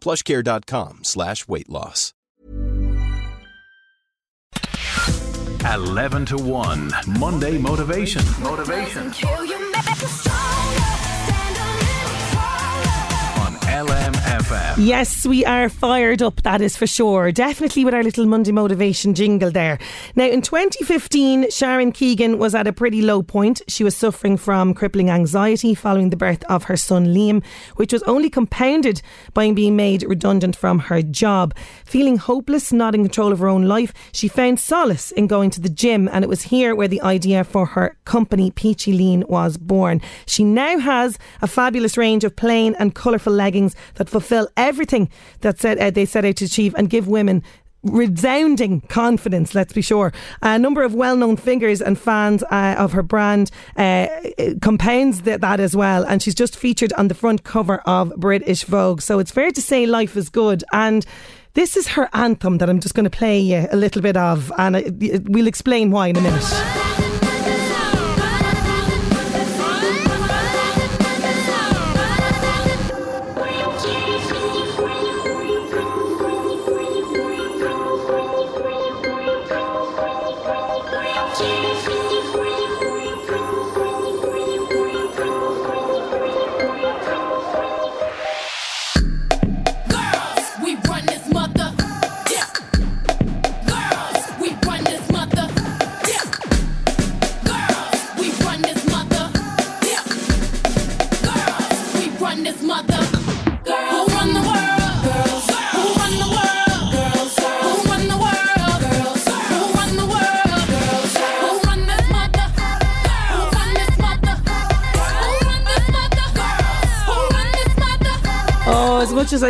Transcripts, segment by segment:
plushcare.com slash weight loss. 11 to 1 Monday Motivation. Motivation LMFM. Yes, we are fired up, that is for sure. Definitely with our little Monday motivation jingle there. Now, in 2015, Sharon Keegan was at a pretty low point. She was suffering from crippling anxiety following the birth of her son Liam, which was only compounded by being made redundant from her job. Feeling hopeless, not in control of her own life, she found solace in going to the gym, and it was here where the idea for her company, Peachy Lean, was born. She now has a fabulous range of plain and colourful leggings that fulfil everything that said, uh, they set out to achieve and give women resounding confidence, let's be sure. A number of well known figures and fans uh, of her brand uh, compounds that, that as well. And she's just featured on the front cover of British Vogue. So it's fair to say life is good. And this is her anthem that I'm just going to play you a little bit of. And I, we'll explain why in a minute.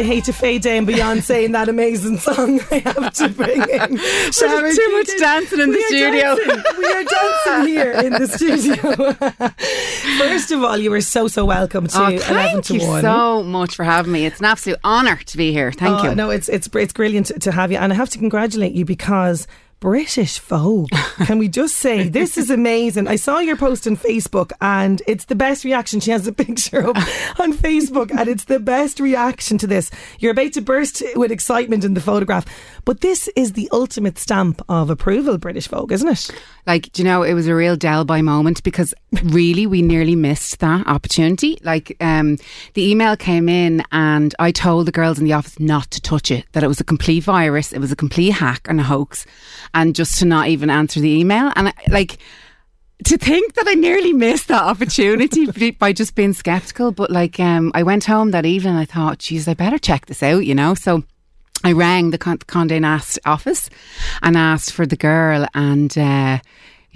I hate to fade down Beyonce in that amazing song, I have to bring in Sharon too much dancing in the We are studio. dancing. We are dancing here in the studio. First of all, you were so so welcome to Oh, 11 thank you so much for having me. It's an absolute honour to be here. Thank Oh, you. No, it's it's it's brilliant to, to have you, and I have to congratulate you because. British Vogue. Can we just say this is amazing? I saw your post on Facebook and it's the best reaction. She has a picture up on Facebook and it's the best reaction to this. You're about to burst with excitement in the photograph, but this is the ultimate stamp of approval, British Vogue, isn't it? Like, do you know, it was a real Del Delby moment because really we nearly missed that opportunity. Like, um, the email came in and I told the girls in the office not to touch it, that it was a complete virus, it was a complete hack and a hoax, and just to not even answer the email. And I, like, to think that I nearly missed that opportunity by just being skeptical. But like, um, I went home that evening. I thought, geez, I better check this out. You know, so. I rang the Condé Nast office and asked for the girl, and uh,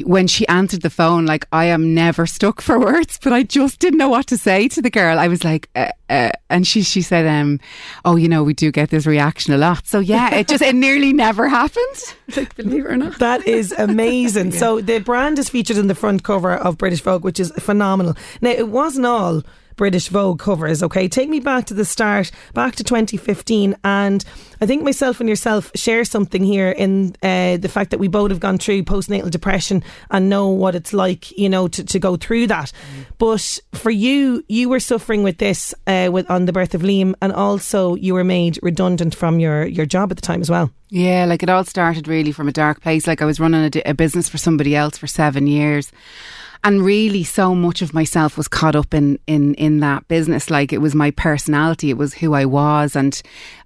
when she answered the phone, like I am never stuck for words, but I just didn't know what to say to the girl. I was like, uh, uh, and she she said, um, "Oh, you know, we do get this reaction a lot." So yeah, it just it nearly never happened. Like, believe it or not. That is amazing. So the brand is featured in the front cover of British Vogue, which is phenomenal. Now it wasn't all British Vogue covers, okay? Take me back to the start, back to 2015, and I think myself and yourself share something here in uh, the fact that we both have gone through postnatal depression and know what it's like, you know, to, to go through that. But for you, you were suffering with this uh, with on the birth of Liam, and also you were made redundant from your your job at the time as well. Yeah, like it all started really from a dark place. Like I was running a, d- a business for somebody else for seven years. And really so much of myself was caught up in in in that business. Like it was my personality. It was who I was. And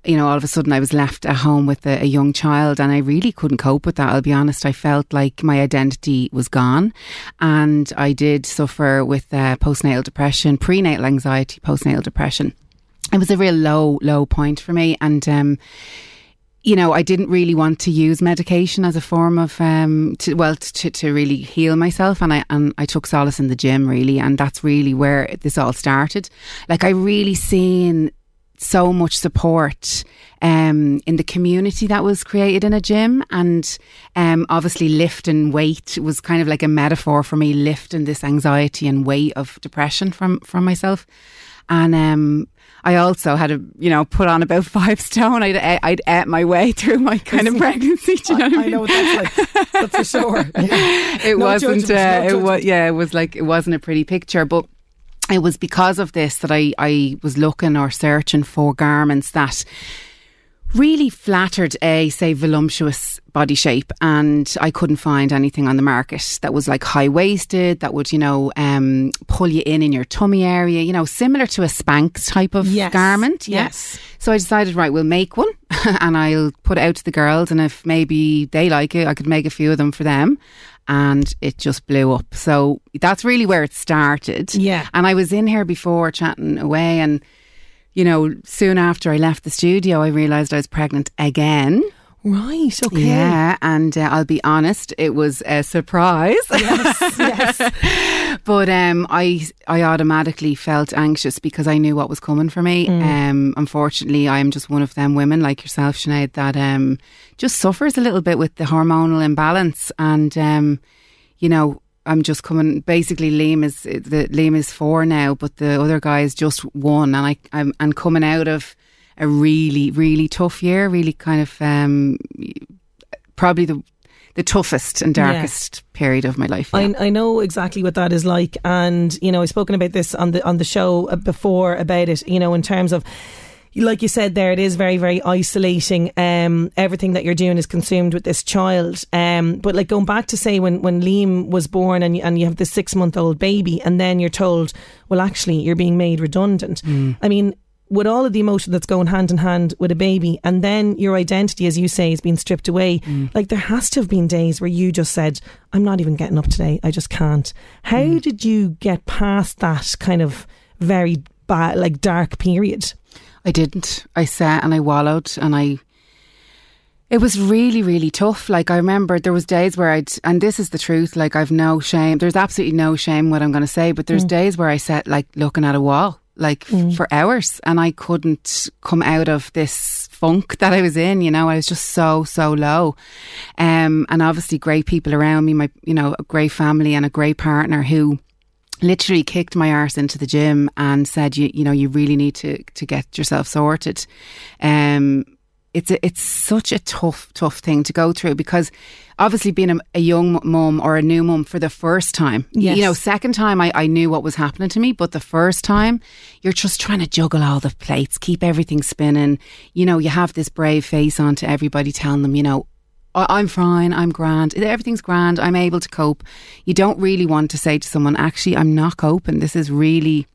you know all of a sudden I was left at home with a, a young child and I really couldn't cope with that I'll be honest. I felt like my identity was gone. And I did suffer with uh, postnatal depression prenatal anxiety postnatal depression. It was a real low low point for me. And um you know, I didn't really want to use medication as a form of, um, to, well, to, to really heal myself. And I, and I took solace in the gym really. And that's really where this all started. Like I really seen so much support, um, in the community that was created in a gym. And, um, obviously lifting weight was kind of like a metaphor for me, lifting this anxiety and weight of depression from, from myself. And, um, I also had to, you know, put on about five stone. I'd, I'd ate my way through my kind of pregnancy. Do you know what I I mean? know what that's like. That's for sure. it No wasn't. judgment, no uh, it was. Yeah, it was like it wasn't a pretty picture, but. It was because of this that I, I was looking or searching for garments that really flattered a say voluptuous body shape and I couldn't find anything on the market that was like high waisted that would you know um, pull you in in your tummy area you know similar to a Spanx type of Yes. garment yeah. Yes. so I decided right we'll make one and I'll put it out to the girls and if maybe they like it I could make a few of them for them and it just blew up so that's really where it started Yeah. and I was in here before chatting away and you know, soon after I left the studio, I realised I was pregnant again. Right. Okay. Yeah, and uh, I'll be honest, it was a surprise. Yes. yes. but um, I I automatically felt anxious because I knew what was coming for me. Um, unfortunately, I am just one of them women like yourself, Sinead, that um, just suffers a little bit with the hormonal imbalance, and um, you know. I'm just coming. Basically, Liam is the Liam is four now, but the other guy is just one, and I I'm and coming out of a really really tough year, really kind of um, probably the the toughest and Yeah. darkest period of my life. yeah. I, I know exactly what that is like, and you know I've spoken about this on the on the show uh, before about it. You know, in terms of. Like you said there, it is very, very isolating. Um, everything that you're doing is consumed with this child. Um, but like going back to say when, when Liam was born and you, and you have this six month old baby, and then you're told, well, actually, you're being made redundant. I mean, with all of the emotion that's going hand in hand with a baby, and then your identity, as you say, is being stripped away. Like there has to have been days where you just said, "I'm not even getting up today. I just can't." How did you get past that kind of very bad, like dark period? I didn't. I sat and I wallowed and I it was really, really tough. Like I remember there was days where I'd and this is the truth, like I've no shame. There's absolutely no shame what I'm gonna say, but there's days where I sat like looking at a wall, like f- for hours and I couldn't come out of this funk that I was in, you know, I was just so, so low. Um and obviously great people around me, my you know, a great family and a great partner who literally kicked my arse into the gym and said, "You, you know, you really need to to get yourself sorted." Um, it's a, it's such a tough tough thing to go through because obviously being a, a young mum or a new mum for the first time, Yes. you know, second time I, I knew what was happening to me, but the first time you're just trying to juggle all the plates, keep everything spinning. You know, you have this brave face on to everybody, telling them, you know, "I- I'm fine, I'm grand, everything's grand, I'm able to cope. You don't really want to say to someone, actually, I'm not coping. This is really,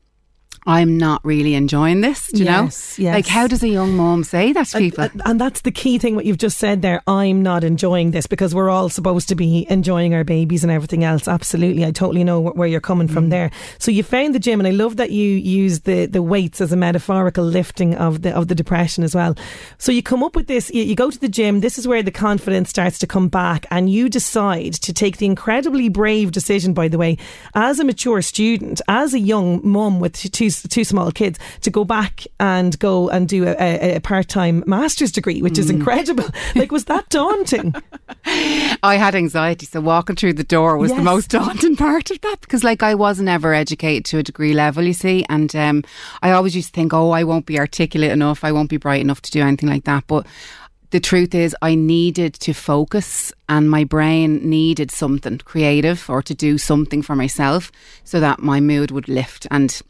I'm not really enjoying this. Do you Yes, know? yes. Like, how does a young mom say that to people? And, and that's the key thing, what you've just said there. I'm not enjoying this because we're all supposed to be enjoying our babies and everything else. Absolutely. I totally know wh- where you're coming Mm. from there. So you found the gym, and I love that you use the, the weights as a metaphorical lifting of the, of the depression as well. So you come up with this, you, you go to the gym, this is where the confidence starts to come back, and you decide to take the incredibly brave decision, by the way, as a mature student, as a young mum with two, two small kids, to go back and go and do a, a, a part time master's degree, which Mm. is incredible. Like, was that daunting? I had anxiety, so walking through the door was Yes. the most daunting part of that because, like, I wasn't ever educated to a degree level, you see, and um, I always used to think, oh, I won't be articulate enough, I won't be bright enough to do anything like that. But the truth is, I needed to focus, and my brain needed something creative or to do something for myself so that my mood would lift and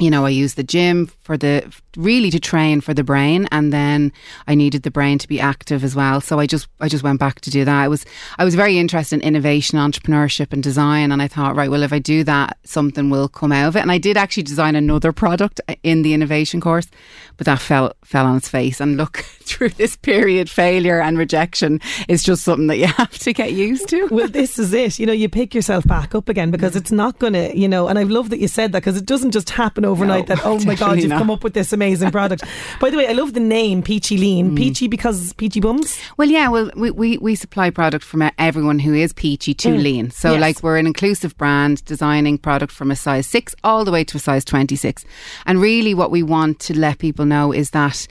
you know, I used the gym for the really to train for the brain, and then I needed the brain to be active as well. So I just I just went back to do that. I was I was very interested in innovation, entrepreneurship, and design, and I thought, right, well, if I do that, something will come out of it. And I did actually design another product in the innovation course, but that fell fell on its face. And look, through this period, failure and rejection is just something that you have to get used to. well, this is it. You know, you pick yourself back up again because it's not going to, you know, and I love that you said that because it doesn't just happen overnight No, that, oh my God, you've not. come up with this amazing product. By the way, I love the name Peachy Mm. Lean. Peachy because Peachy Bums? Well, yeah, well, we, we, we supply product from everyone who is peachy to lean. So, Yes. like, we're an inclusive brand designing product from a size six all the way to a size 26. And really, what we want to let people know is that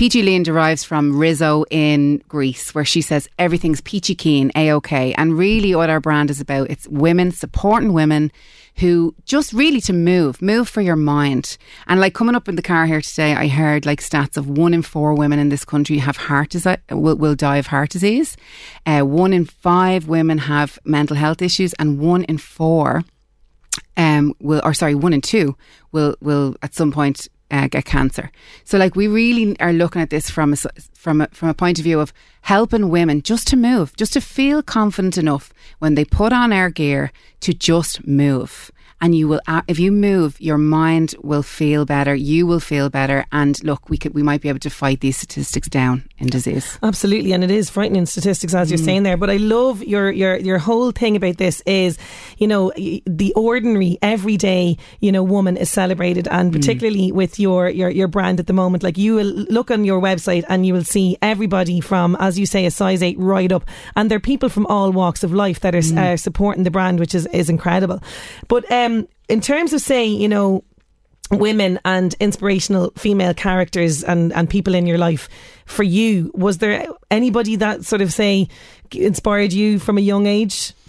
peachy lean derives from Rizzo in Grease, where she says everything's peachy keen, A OK. And really, what our brand is about, it's women supporting women who just really to move, move for your mind. And like coming up in the car here today, I heard like stats of one in four women in this country have heart disease, will, will die of heart disease. Uh, one in five women have mental health issues, and one in four um, will, or sorry, one in two will will at some point uh, get cancer. So, like, we really are looking at this from a, from a, from a point of view of helping women just to move, just to feel confident enough when they put on our gear to just move. And you will, if you move, your mind will feel better. You will feel better. And look, we could, we might be able to fight these statistics down in disease. Absolutely, and it is frightening statistics as you're Mm. saying there. But I love your your your whole thing about this is, you know, the ordinary, everyday, you know, woman is celebrated, Mm. and particularly with your your your brand at the moment, like you will look on your website and you will see everybody from, as you say, a size eight right up, and there are people from all walks of life that are Mm. uh, supporting the brand, which is is incredible. But um, in terms of saying, you know women and inspirational female characters and, and people in your life for you was there anybody that sort of say inspired you from a young age?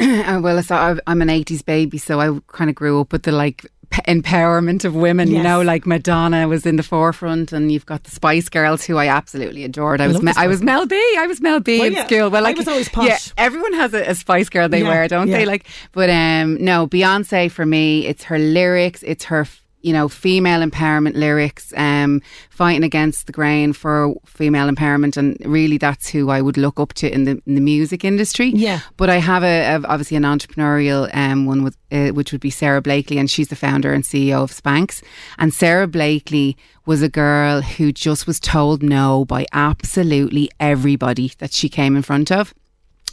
Uh, well, I- I'm an 80s baby, so I kind of grew up with the like empowerment of women, you know, like Madonna was in the forefront and you've got the Spice Girls who I absolutely adored. I, was love Me- I was Mel B. I was Mel B Well, in yeah, school. Well, I was always posh. Yeah, everyone has a, a Spice Girl they Yeah, wear, don't yeah. they? Like, but um, no, Beyonce for me, it's her lyrics, it's her you know, female empowerment lyrics, um, fighting against the grain for female empowerment, and really that's who I would look up to in the in the music industry. Yeah. But I have a, a obviously an entrepreneurial um, one with uh, which would be Sara Blakely, and she's the founder and CEO of Spanx. And Sara Blakely was a girl who just was told no by absolutely everybody that she came in front of.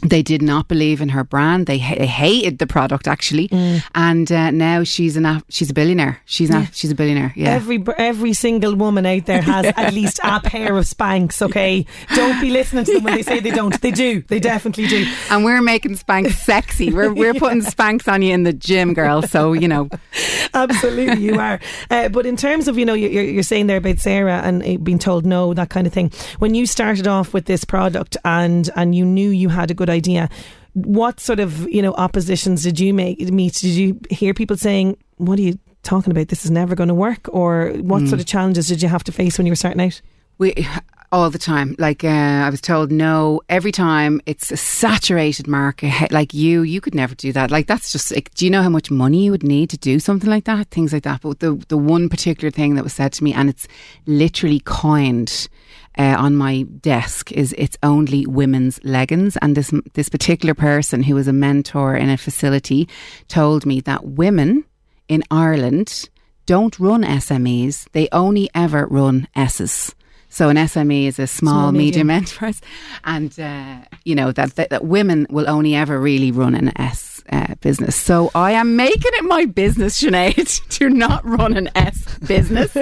They did not believe in her brand. They, ha- they hated the product actually, Mm. and uh, now she's an a- she's a billionaire. She's an, she's a billionaire. Yeah. Every every single woman out there has at least a pair of Spanx. Okay, don't be listening to them when they say they don't. They do. They definitely do. and we're making Spanx sexy. We're we're putting Spanx on you in the gym, girl. So you know, Absolutely, you are. Uh, but in terms of you know, you're, you're saying there about Sarah and being told no, that kind of thing. When you started off with this product and and you knew you had a good idea, what sort of you know oppositions did you make meet? Did you hear people saying, "What are you talking about? This is never going to work"? Or what sort of challenges did you have to face when you were starting out? we all the time. Like uh, I was told no every time. It's a saturated market. Like you, you could never do that. Like that's just. Like, do you know how much money you would need to do something like that? Things like that. But the the one particular thing that was said to me, and it's literally coined. Uh, on my desk is it's only women's leggings, and this this particular person who was a mentor in a facility told me that women in Ireland don't run SMEs; they only ever run S's. So an SME is a small, Small, medium. medium, enterprise, and uh, you know that, that that women will only ever really run an S uh, business. So I am making it my business, Sinead, to not run an S business,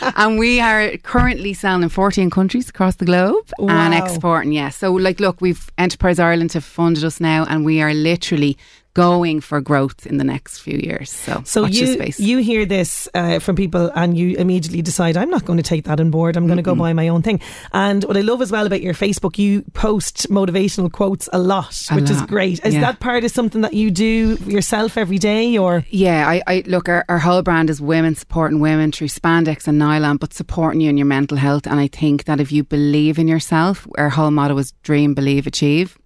and we are currently selling in 14 countries across the globe and exporting. Yeah, so like, look, we've Enterprise Ireland have funded us now, and we are literally going for growth in the next few years. So, So you you hear this uh, from people, and you immediately decide, I'm not going to take that on board. I'm going to go buy my own thing. And what I love as well about your Facebook, you post motivational quotes a lot, A which is great. Is yeah. that part of something that you do yourself every day, or Yeah, I, I look. Our, our whole brand is women supporting women through spandex and nylon, but supporting you in your mental health. And I think that if you believe in yourself, our whole motto is dream, believe, achieve.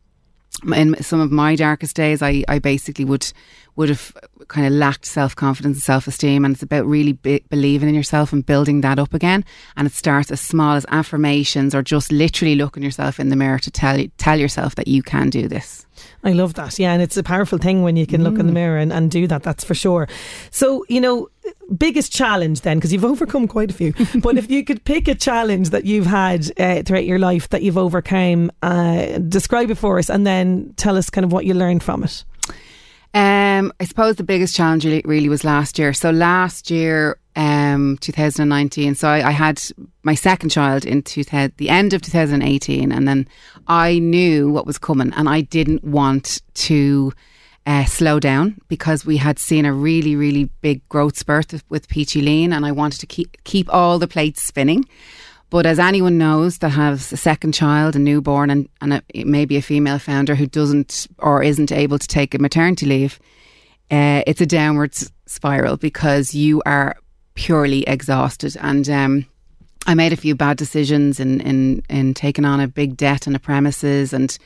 In some of my darkest days, I, I basically would would have kind of lacked self confidence and self esteem, and it's about really be- believing in yourself and building that up again. And it starts as small as affirmations or just literally looking yourself in the mirror to tell you, tell yourself that you can do this. I love that. Yeah, and it's a powerful thing when you can look in the mm. mirror and, and do that, that's for sure. So, you know, biggest challenge then, because you've overcome quite a few, but if you could pick a challenge that you've had uh, throughout your life that you've overcome, uh, describe it for us and then tell us kind of what you learned from it. Um, I suppose the biggest challenge really, was last year. So last year, um, 2019. So I, I had my second child in 2000, the end of 2018, and then I knew what was coming, and I didn't want to uh, slow down because we had seen a really, really big growth spurt with, Peachy Lean, and I wanted to keep keep all the plates spinning. But as anyone knows that has a second child, a newborn, and, and a, maybe a female founder who doesn't or isn't able to take a maternity leave, uh, it's a downward spiral because you are purely exhausted. And um, I made a few bad decisions in, in, in taking on a big debt and a premises and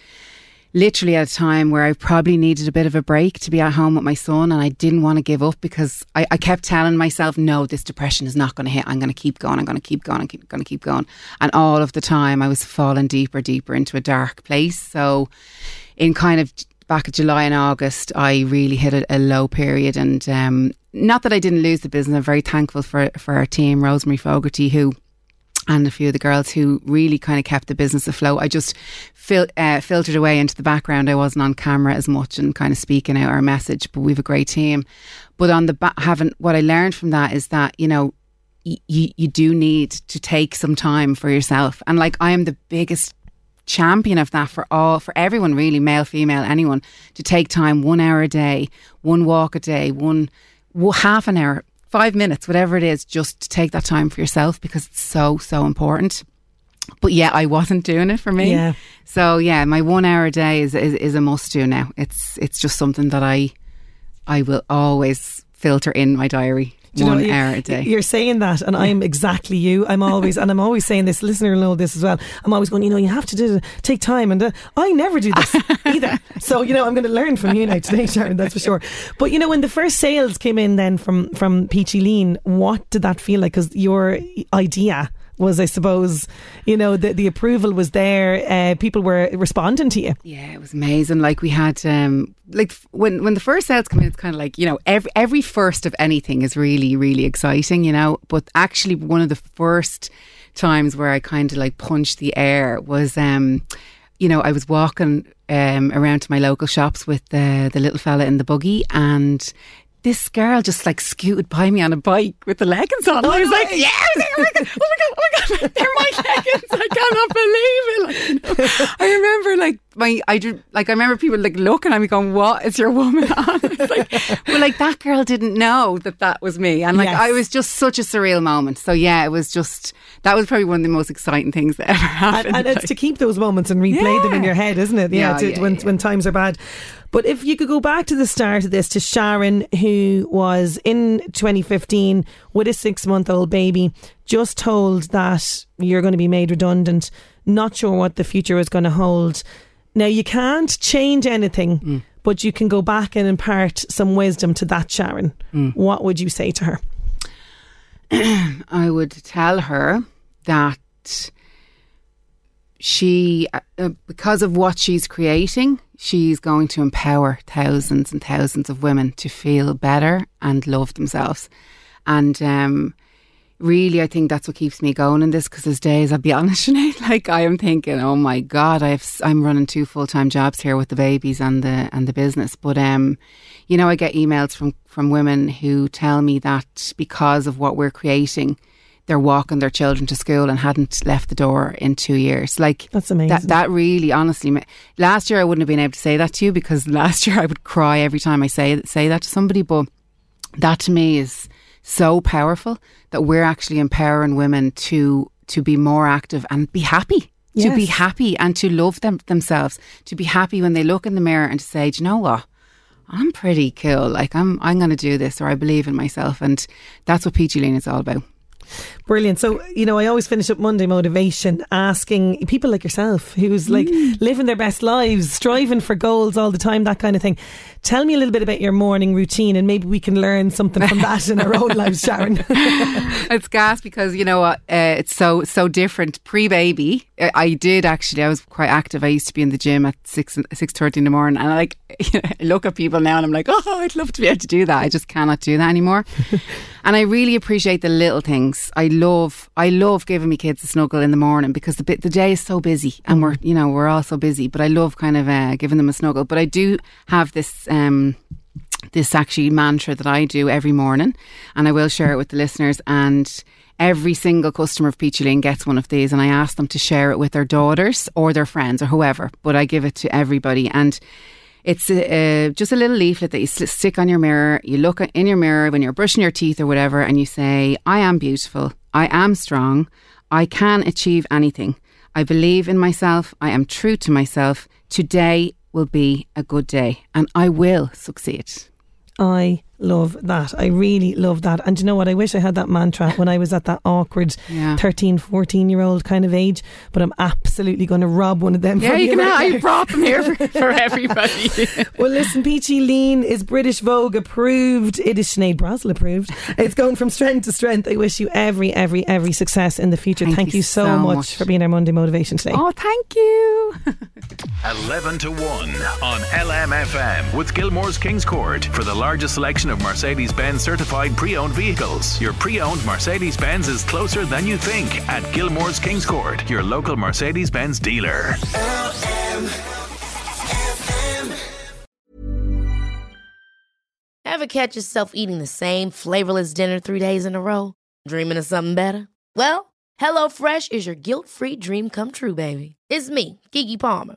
literally at a time where I probably needed a bit of a break to be at home with my son and I didn't want to give up because I, I kept telling myself, no, this depression is not going to hit. I'm going to keep going. I'm going to keep going. I'm going to keep going. And all of the time I was falling deeper, deeper into a dark place. So in kind of back of July and August, I really hit a, a low period and um, not that I didn't lose the business. I'm very thankful for, for our team, Rosemary Fogarty, who and a few of the girls who really kind of kept the business afloat. I just fil- uh, filtered away into the background. I wasn't on camera as much and kind of speaking out our message, but we've a great team. But on the ba- having what I learned from that is that you know y- y- you do need to take some time for yourself. And like I am the biggest champion of that for all for everyone really male female anyone to take time one hour a day one walk a day one half an hour five minutes whatever it is just to take that time for yourself because it's so so important. But yeah I wasn't doing it for me. Yeah. so yeah my one hour a day is, is is a must do now. It's it's just something that I I will always filter in my diary you know one? You- hour a day You're saying that, and I'm exactly you. I'm always, and I'm always saying this. Listener will know this as well. I'm always going. You know, you have to do take time, and uh, I never do this either. So you know, I'm going to learn from you now today, Sharon. That's for sure. But you know, when the first sales came in, then from from Peachy Lean, what did that feel like? Because your idea was, I suppose, you know, the the approval was there. Uh, people were responding to you. Yeah, it was amazing. Like we had, um, like when when the first sales come in, it's kind of like you know every every first of anything is really really exciting, you know. But actually, one of the first times where I kind of like punched the air was, um, you know, I was walking um, around to my local shops with the the little fella in the buggy and. This girl just like scooted by me on a bike with the leggings on. Oh, I was like, yeah, I was like, oh my god, oh my god, oh my god, they're my leggings. I cannot believe it. Like, you know, I remember like my, I did, like I remember people like looking at me going, "What is your woman on?" It's like, well, like that girl didn't know that that was me, and like Yes. I was just such a surreal moment. So yeah, it was just that was probably one of the most exciting things that ever happened. and, and it's to keep those moments and replay them in your head, isn't it? Yeah, Yeah, to, yeah, when yeah. when times are bad. But if you could go back to the start of this, to Sharon, who was in 2015 with a six month old baby, just told that you're going to be made redundant, not sure what the future is going to hold. Now, you can't change anything, Mm. but you can go back and impart some wisdom to that Sharon. Mm. What would you say to her? I would tell her that she, uh, uh, because of what she's creating, she's going to empower thousands and thousands of women to feel better and love themselves. And um, really, I think that's what keeps me going in this because there's days, I'll be honest, Sinead, like I am thinking, oh my God, I've, s- I'm running two full time jobs here with the babies and the, and the business. But, um, you know, I get emails from, from women who tell me that because of what we're creating, they're walking their children to school and hadn't left the door in two years. Like That's amazing. That that really, honestly, last year I wouldn't have been able to say that to you because last year I would cry every time I say say that to somebody. But that to me is so powerful that we're actually empowering women to to be more active and be happy. To be happy and to love them themselves. To be happy when they look in the mirror and to say, Do you know what? I'm pretty cool. Like I'm I'm gonna do this or I believe in myself and that's what Peachy Lean is all about. Brilliant. So, you know, I always finish up Monday Motivation asking people like yourself who's like Mm. living their best lives, striving for goals all the time, that kind of thing. Tell me a little bit about your morning routine and maybe we can learn something from that in our own lives, Sharon. it's gas because you know what uh, it's so so different pre-baby I, I did actually I was quite active I used to be in the gym at 6 six thirty in the morning and I like I look at people now and I'm like oh I'd love to be able to do that I just cannot do that anymore and I really appreciate the little things I love I love giving me kids a snuggle in the morning because the bit the day is so busy and we're you know we're all so busy but I love kind of uh, giving them a snuggle but I do have this um this actually mantra that I do every morning, and I will share it with the listeners. And every single customer of Peachy Lean gets one of these, and I ask them to share it with their daughters or their friends or whoever. But I give it to everybody, and it's uh, just a little leaflet that you stick on your mirror. You look in your mirror when you're brushing your teeth or whatever, and you say, "I am beautiful. I am strong. I can achieve anything. I believe in myself. I am true to myself. Today." Will be a good day and I will succeed. I love that. I really love that. And you know what? I wish I had that mantra when I was at that awkward Yeah. 13, 14 year old kind of age, but I'm absolutely going to rob one of them Yeah, from you can right have. I brought them here for, for everybody. Well, listen, Peachy Lean is British Vogue approved. It is Sinead Brazel approved. It's going from strength to strength. I wish you every, every, every success in the future. Thank Thank, you you so, so much, much. for being our Monday motivation today. oh, thank you. 11 to 1 on LMFM with Gilmore's Kings Court for the largest selection of Mercedes Benz certified pre owned vehicles. Your pre owned Mercedes Benz is closer than you think at Gilmore's Kings Court, your local Mercedes Benz dealer. Ever catch yourself eating the same flavorless dinner three days in a row? Dreaming of something better? Well, HelloFresh is your guilt free dream come true, baby. It's me, Keke Palmer.